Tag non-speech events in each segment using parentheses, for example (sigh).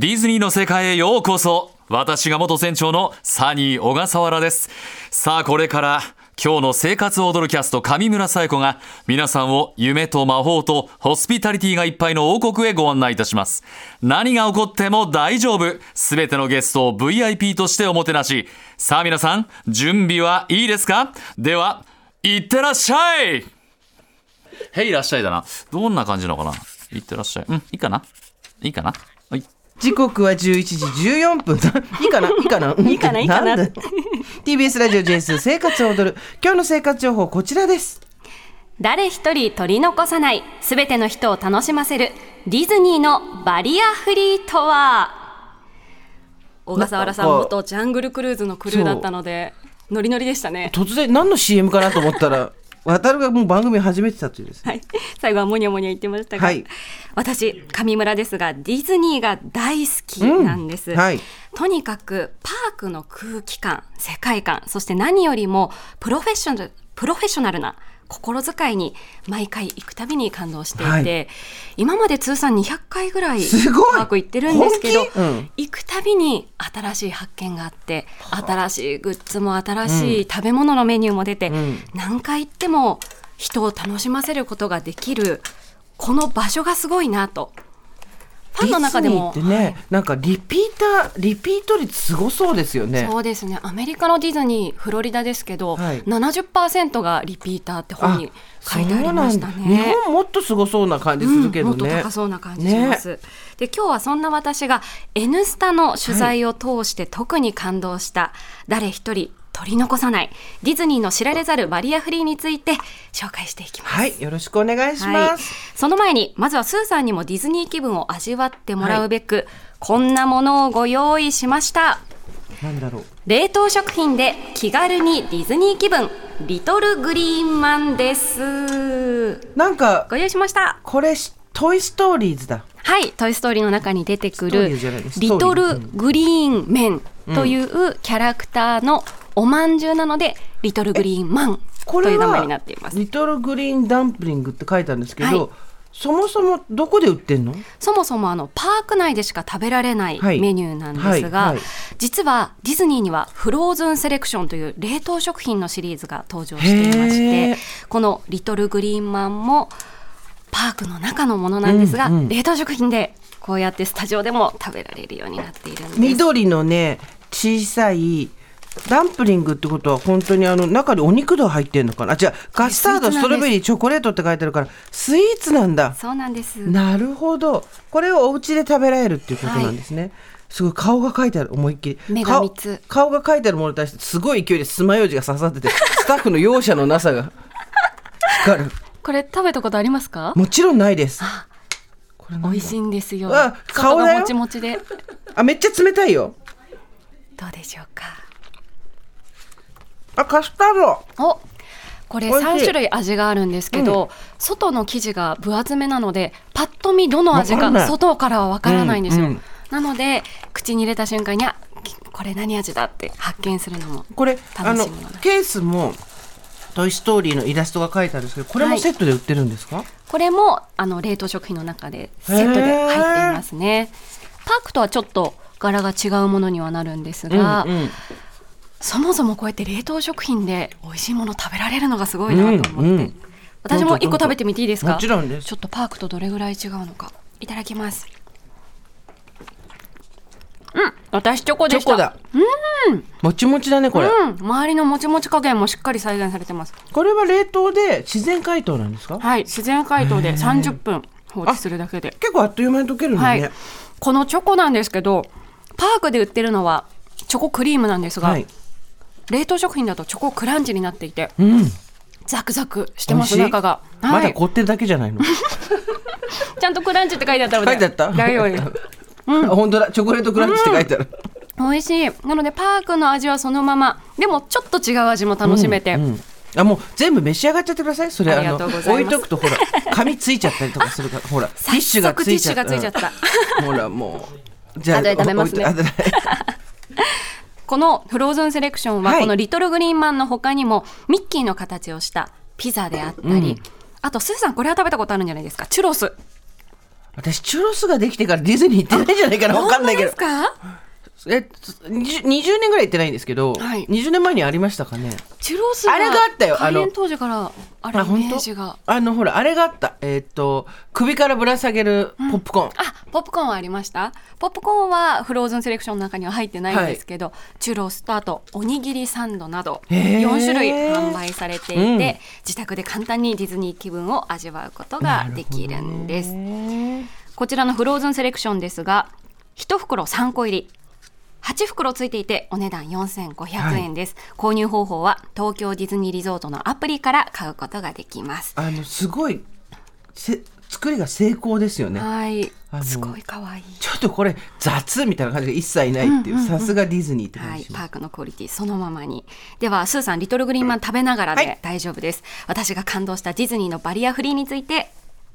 ディズニーの世界へようこそ。私が元船長のサニー小笠原です。さあこれから今日の生活を踊るキャスト上村紗友子が皆さんを夢と魔法とホスピタリティがいっぱいの王国へご案内いたします。何が起こっても大丈夫。すべてのゲストを VIP としておもてなし。さあ皆さん準備はいいですか？ではいってらっしゃい！へいらっしゃいだな。どんな感じなのかな？いってらっしゃい。うんいいかな？いいかな？時刻は11時14分。(laughs) (laughs) いいかな？いいかな？いいかな？いいかな？TBS ラジオ JS 生活を踊る。今日の生活情報こちらです。誰一人取り残さない、すべての人を楽しませる、ディズニーのバリアフリーとは小笠原さん、元ジャングルクルーズのクルーだったので、ノリノリでしたね。突然何の CM かなと思ったら、渡るがもう番組始めてたというですね。はい、最後はもにゃもにゃ言ってましたが、はい。私上村ですがディズニーが大好きなんです、うんはい。とにかくパークの空気感世界観そして何よりもプロフェッショナルプロフェッショナルな心遣いに毎回行くたびに感動していて、はい。今まで通算200回ぐらいすごい。パーク行ってるんですけど、うん。行くたびに新しい発見があって新しいグッズも新しい食べ物のメニューも出て、ん。何回行っても人を楽しませることができるこの場所がすごいなとファンの中でもディズニーってね、なんかリピーター、リピート率すごそうですよね。そうですねアメリカのディズニーフロリダですけど、はい70%がリピーターって本に書いてありましたそうなんだ日ね。本もっとすごそうな感じするけどね。うんもっと高そうな感じします。で今日はそんな私が「N スタ」の取材を通して特に感動した、誰一人取り残さない。ディズニーの知られざるバリアフリーについて紹介していきます。はい、よろしくお願いしはい。ます。、その前にまずはスーさんにもディズニー気分を味わってもらうべく、こんなものをご用意しました。なんだろう。冷凍食品で気軽にディズニー気分。リトルグリーンマンです。なんかご用意しました。これしトイストーリーズだ。はい「トイ・ストーリー」の中に出てくるリトルグリーンメンというキャラクターのおまんじゅうなのでリトルグリーンマンこという名前になっています。リトルグリーンダンプリングって書いてあるんですけど、はい。そもそもどこで売ってんの？そもそもあのパーク内でしか食べられないはい。メニューなんですが、はい。はい。実はディズニーにはフローズンセレクションという冷凍食品のシリーズが登場していましてこのリトルグリーンマンもパークの中のものなんですが、うんうん。冷凍食品でこうやってスタジオでも食べられるようになっているんです。緑のね小さいダンプリングってことは本当にあの中にお肉が入ってんのかな？あじゃあカスタードストロベリーチョコレートって書いてあるからスイーツなんだ。そうなんです。なるほど。これをお家で食べられるっていうことなんですね、すごい顔が書いてある思いっきり。顔顔が書いてあるものに対してすごい勢いで爪楊枝が刺さってて (laughs) スタッフの容赦のなさが。光る？これ食べたことありますか？もちろんないです。美味しいんですよ。あ顔だよ。もちもちで。あめっちゃ冷たいよ。どうでしょうか？あカスタード。おこれ美味しい。3種類味があるんですけど、外の生地が分厚めなのでパッと見どの味か外からは分からないんですよ、うんうん。なので口に入れた瞬間にあこれ何味だって発見するのもこれあのケースも「トイ・ストーリー」のイラストが書いてあるんですけどこれもセットで売ってるんですか、これもあの冷凍食品の中でセットで入っていますね。パークとはちょっと柄が違うものにはなるんですが、うんうんそもそもこうやって冷凍食品で美味しいもの食べられるのがすごいなと思って、うんうん。私も一個食べてみていいですか？もちろんです。ちょっとパークとどれぐらい違うのか。いただきます。うん私チョコでした。チョコだ。もちもちだねこれ、うん。周りのもちもち加減もしっかり再現されてます。これは冷凍で自然解凍なんですか？はい自然解凍で30分放置するだけで。結構あっという間に溶けるんだはね、い。このチョコなんですけどパークで売ってるのはチョコクリームなんですが、はい冷凍食品だとチョコクランチになっていてうん。ザクザクしてます中が、まはい、だ凍ってるだけじゃないの、(laughs) ちゃんとクランチって書いてあったので。書いてあった？大丈夫ですあ本当だ。チョコレートクランチって書いてある、美味しい。なのでパークの味はそのまま。でもちょっと違う味も楽しめて、うんあもう全部召し上がっちゃってください。それあ置いとくとほら紙ついちゃったりとかするから。(laughs) ほらティッシュがついちゃった。うん (laughs) ほらもう。じ後で食べますねこのフローズンセレクションははい。このリトルグリーンマンの他にもミッキーの形をしたピザであったり、うん。あとスーさんこれは食べたことあるんじゃないですか？チュロス。私チュロスができてからディズニー行ってないんじゃないかな。わかんないけど。ですか？え 20, 20年ぐらい行ってないんですけど、はい。20年前にありましたかね？チュロスがあれがあったよ。あの当時からあるイメージが。あのほらあれがあった。えーっと首からぶら下げるポップコーン、あポップコーンはありました。ポップコーンはフローズンセレクションの中には入ってないんですけど、チュロスとあとおにぎりサンドなどへー。4種類販売されていて、うん自宅で簡単にディズニー気分を味わうことができるんです、こちらのフローズンセレクションですが1袋3個入り8袋ついていてお値段4500円です、購入方法は東京ディズニーリゾートのアプリから買うことができます。あのすごいせ作りが成功ですよね。はい。すごい可愛い。ちょっとこれ雑みたいな感じが一切ないっていうさすがディズニーってはい、感じします、パークのクオリティそのままに。ではスーさんリトルグリーンマン食べながらではい。大丈夫です、私が感動したディズニーのバリアフリーについて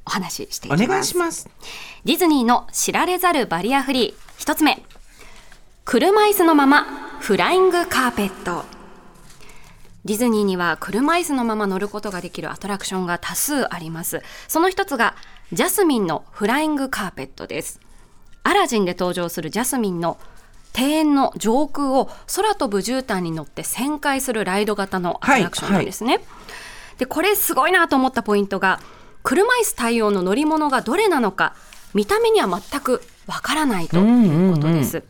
お話ししていきます。お願いします。ディズニーの知られざるバリアフリー。一つ目車椅子のままフライングカーペット。ディズニーには車椅子のまま乗ることができるアトラクションが多数あります。その一つがジャスミンのフライングカーペットです。アラジンで登場するジャスミンの庭園の上空を空飛ぶ絨毯に乗って旋回するライド型のアトラクションなんですね、でこれすごいなと思ったポイントが車椅子対応の乗り物がどれなのか見た目には全くわからないということです、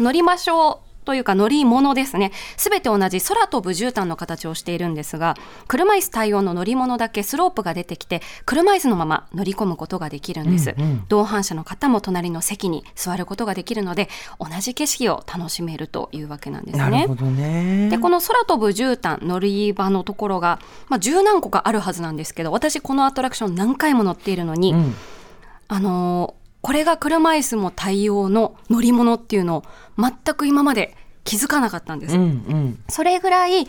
乗り場所というか乗り物ですね。すべて同じ空飛ぶ絨毯の形をしているんですが車椅子対応の乗り物だけスロープが出てきて車椅子のまま乗り込むことができるんです、同伴者の方も隣の席に座ることができるので同じ景色を楽しめるというわけなんですね。なるほどね。でこの空飛ぶ絨毯乗り場のところが、まあ、十何個かあるはずなんですけど私このアトラクション何回も乗っているのに、ん。あのーこれが車椅子も対応の乗り物っていうのを全く今まで気づかなかったんです、うんうん。それぐらい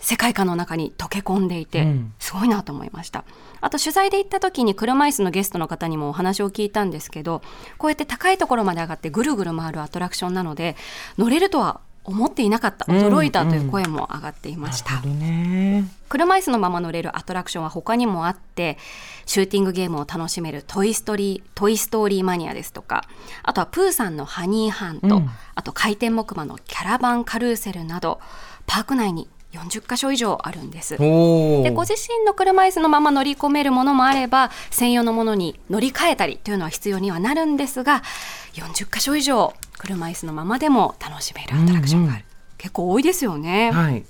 世界観の中に溶け込んでいて、うん。すごいなと思いました。あと取材で行った時に車椅子のゲストの方にもお話を聞いたんですけどこうやって高いところまで上がってぐるぐる回るアトラクションなので乗れるとは思っていなかった驚いたという声も上がっていました、なるほどね。車椅子のまま乗れるアトラクションは他にもあってシューティングゲームを楽しめるトイストーリートイ・ストーリーマニアですとかあとはプーさんのハニーハント、うん。あと回転木馬のキャラバンカルーセルなどパーク内に40箇所以上あるんです。おでご自身の車椅子のまま乗り込めるものもあれば専用のものに乗り換えたりというのは必要にはなるんですが40箇所以上車椅子のままでも楽しめるアトラクションがある、結構多いですよね。はい。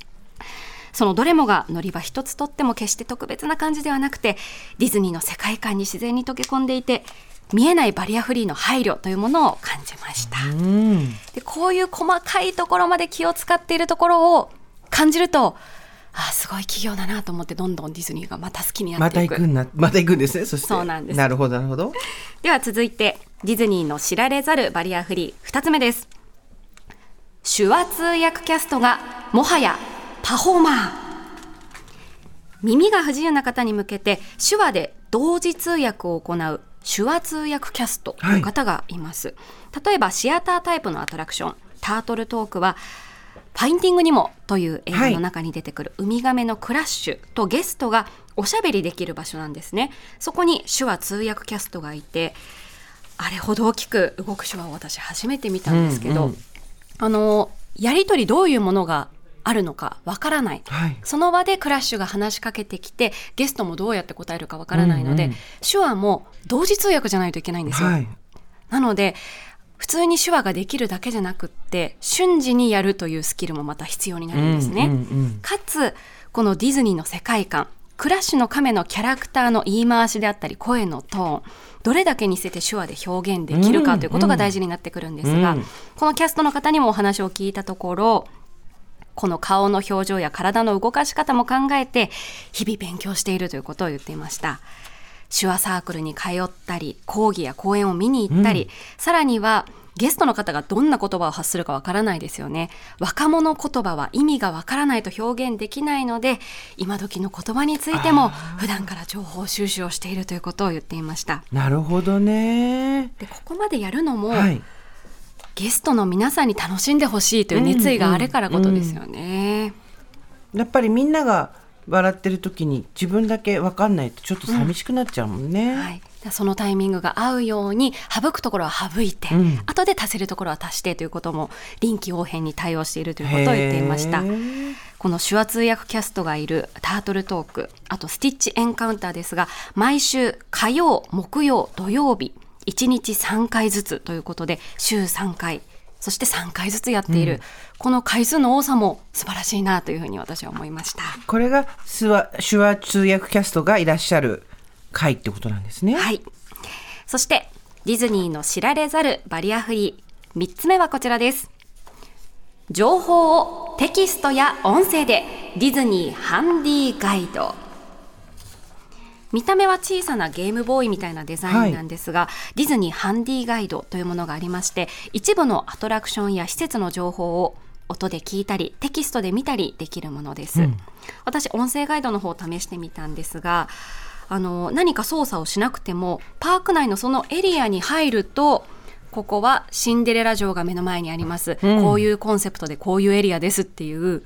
そのどれもが乗り場一つとっても決して特別な感じではなくてディズニーの世界観に自然に溶け込んでいて見えないバリアフリーの配慮というものを感じました。うん。でこういう細かいところまで気を使っているところを感じるとあすごい企業だなと思ってどんどんディズニーがまた好きになまっていく。た行くんなまた行くんですねそして。そうなんです。なるほどなるほど。では続いてディズニーの知られざるバリアフリー。2つ目です。手話通訳キャストがもはやパフォーマー。耳が不自由な方に向けて手話で同時通訳を行う手話通訳キャストとい。う方がいます、例えばシアタータイプのアトラクション。タートルトークはファインディングにもという映画の中に出てくるウミガメのクラッシュとゲストがおしゃべりできる場所なんですね。そこに手話通訳キャストがいて、あれほど大きく動く手話を私初めて見たんですけど、うんうんあの、やりとりどういうものがあるのかわからない。はいその場でクラッシュが話しかけてきて、ゲストもどうやって答えるかわからないので、うんうん手話も同時通訳じゃないといけないんですよ。はいなので普通に手話ができるだけじゃなくって瞬時にやるというスキルもまた必要になるんですね。かつこのディズニーの世界観クラッシュの亀のキャラクターの言い回しであったり声のトーンどれだけ似せて手話で表現できるかということが大事になってくるんですが、うん。このキャストの方にもお話を聞いたところこの顔の表情や体の動かし方も考えて日々勉強しているということを言っていました。手話サークルに通ったり講義や講演を見に行ったり、さらにはゲストの方がどんな言葉を発するかわからないですよね。若者言葉は意味がわからないと表現できないので今時の言葉についても普段から情報収集をしているということを言っていました。なるほどね。でここまでやるのも、はい。ゲストの皆さんに楽しんでほしいという熱意があれからことですよね。やっぱりみんなが笑ってる時に自分だけ分かんないとちょっと寂しくなっちゃうもんね、はい、そのタイミングが合うように省くところは省いて、うん。後で足せるところは足してということも臨機応変に対応しているということを言っていました。この手話通訳キャストがいるタートルトークあとスティッチエンカウンターですが毎週火曜木曜土曜日1日3回ずつということで週3回そして3回ずつやっている、この回数の多さも素晴らしいなというふうに私は思いました。これが手話通訳キャストがいらっしゃる会ってことなんですね。はい。そして、ディズニーの知られざるバリアフリー。3つ目はこちらです。情報をテキストや音声でディズニーハンディガイド。見た目は小さなゲームボーイみたいなデザインなんですが、ディズニーハンディガイドというものがありまして一部のアトラクションや施設の情報を音で聞いたりテキストで見たりできるものです、私音声ガイドの方を試してみたんですがあの何か操作をしなくてもパーク内のそのエリアに入るとここはシンデレラ城が目の前にあります、こういうコンセプトでこういうエリアですっていう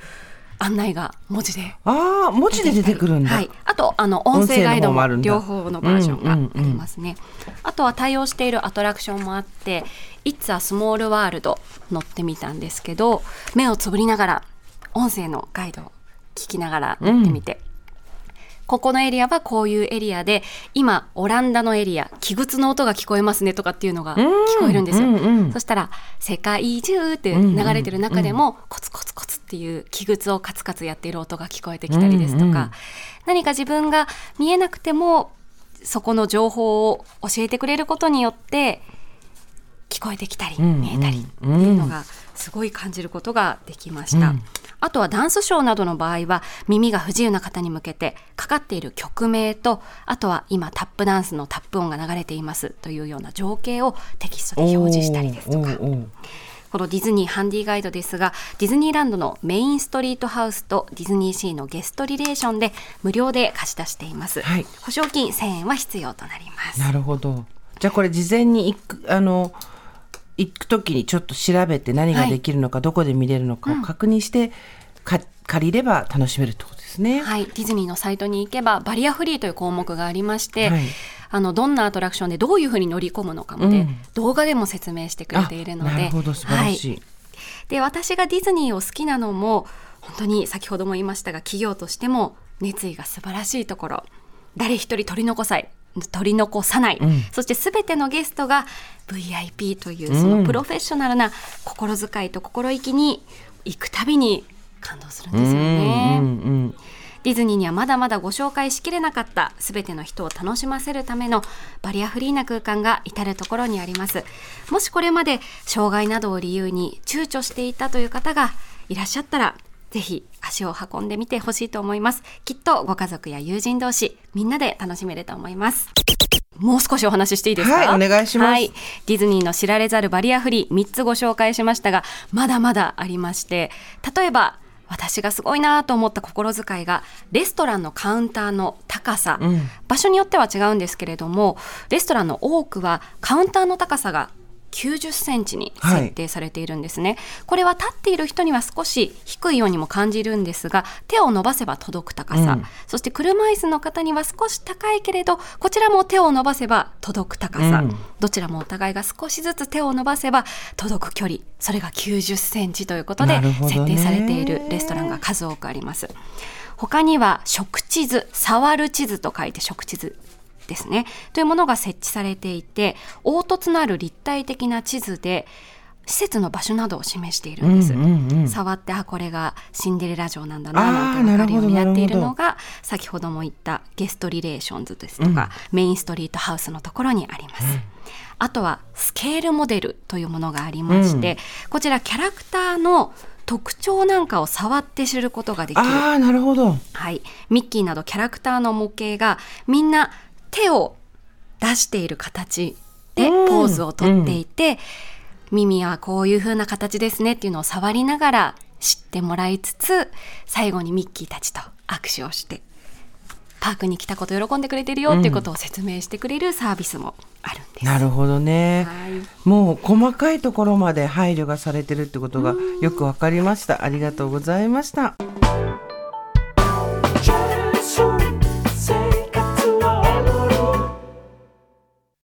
案内が文字で。ああ文字で出てくるんだ。はい、あとあの音声ガイドも両方のバージョンがあうんうんうん。りますね、あとは対応しているアトラクションもあって「It's a Small World」乗ってみたんですけど目をつぶりながら音声のガイドを聞きながら乗ってみて、ここのエリアはこういうエリアで今オランダのエリア器物の音が聞こえますねとかっていうのが聞こえるんですよ、うんうん。そしたら「世界中」って流れてる中でもコツコツコツっていう器物をカツカツやっている音が聞こえてきたりですとか、うん。うん何か自分が見えなくてもそこの情報を教えてくれることによって聞こえてきたりん見えたりっていうのがすごい感じることができました。あとはダンスショーなどの場合は耳が不自由な方に向けてかかっている曲名とあとは今タップダンスのタップ音が流れていますというような情景をテキストで表示したりですとか。このディズニーハンディガイドですがディズニーランドのメインストリートハウスとディズニーシーのゲストリレーションで無料で貸し出しています、はい。保証金1000円は必要となります。なるほど。じゃあこれ事前にあの行く時にちょっと調べて何ができるのか、どこで見れるのかを確認して、か借りれば楽しめるってことですね。はい、ディズニーのサイトに行けばバリアフリーという項目がありまして、はい。あのどんなアトラクションでどういうふうに乗り込むのかまで、うん。動画でも説明してくれているのであなるほど。素晴らしい。はい。で私がディズニーを好きなのも本当に先ほども言いましたが企業としても熱意が素晴らしいところ。誰一人取り残さない取り残さない、ん。そして全てのゲストが VIP というそのプロフェッショナルな心遣いと心意気に行くたびに感動するんですよね。うんうんディズニーにはまだまだご紹介しきれなかった全ての人を楽しませるためのバリアフリーな空間が至る所にあります。もしこれまで障害などを理由に躊躇していたという方がいらっしゃったらぜひ足を運んでみてほしいと思います。きっとご家族や友人同士みんなで楽しめると思います。もう少しお話ししていいですか？はいお願いします。はい。ディズニーの知られざるバリアフリー3つご紹介しましたがまだまだありまして例えば私がすごいなと思った心遣いがレストランのカウンターの高さ、ん。場所によっては違うんですけれどもレストランの多くはカウンターの高さが90センチに設定されているんですね、これは立っている人には少し低いようにも感じるんですが手を伸ばせば届く高さ、うん。そして車椅子の方には少し高いけれどこちらも手を伸ばせば届く高さ、うん。どちらもお互いが少しずつ手を伸ばせば届く距離。それが90センチということで設定されているレストランが数多くあります。他には食地図触る地図と書いて食地図ですね。というものが設置されていて凹凸のある立体的な地図で施設の場所などを示しているんです、うんうんうん。触ってあこれがシンデレラ城なんだななんて分かるようになっているのが先ほども言ったゲストリレーションズですとか、メインストリートハウスのところにあります、あとはスケールモデルというものがありまして、こちらキャラクターの特徴なんかを触って知ることができる。ああなるほど。はい、ミッキーなどキャラクターの模型がみんな手を出している形でうんポーズをとっていて、耳はこういう風な形ですねっていうのを触りながら知ってもらいつつ最後にミッキーたちと握手をしてパークに来たこと喜んでくれてるよっていうことを説明してくれるサービスもあるんです。なるほどね。はいもう細かいところまで配慮がされてるってことがよくわかりました。ありがとうございました。